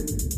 Thank you.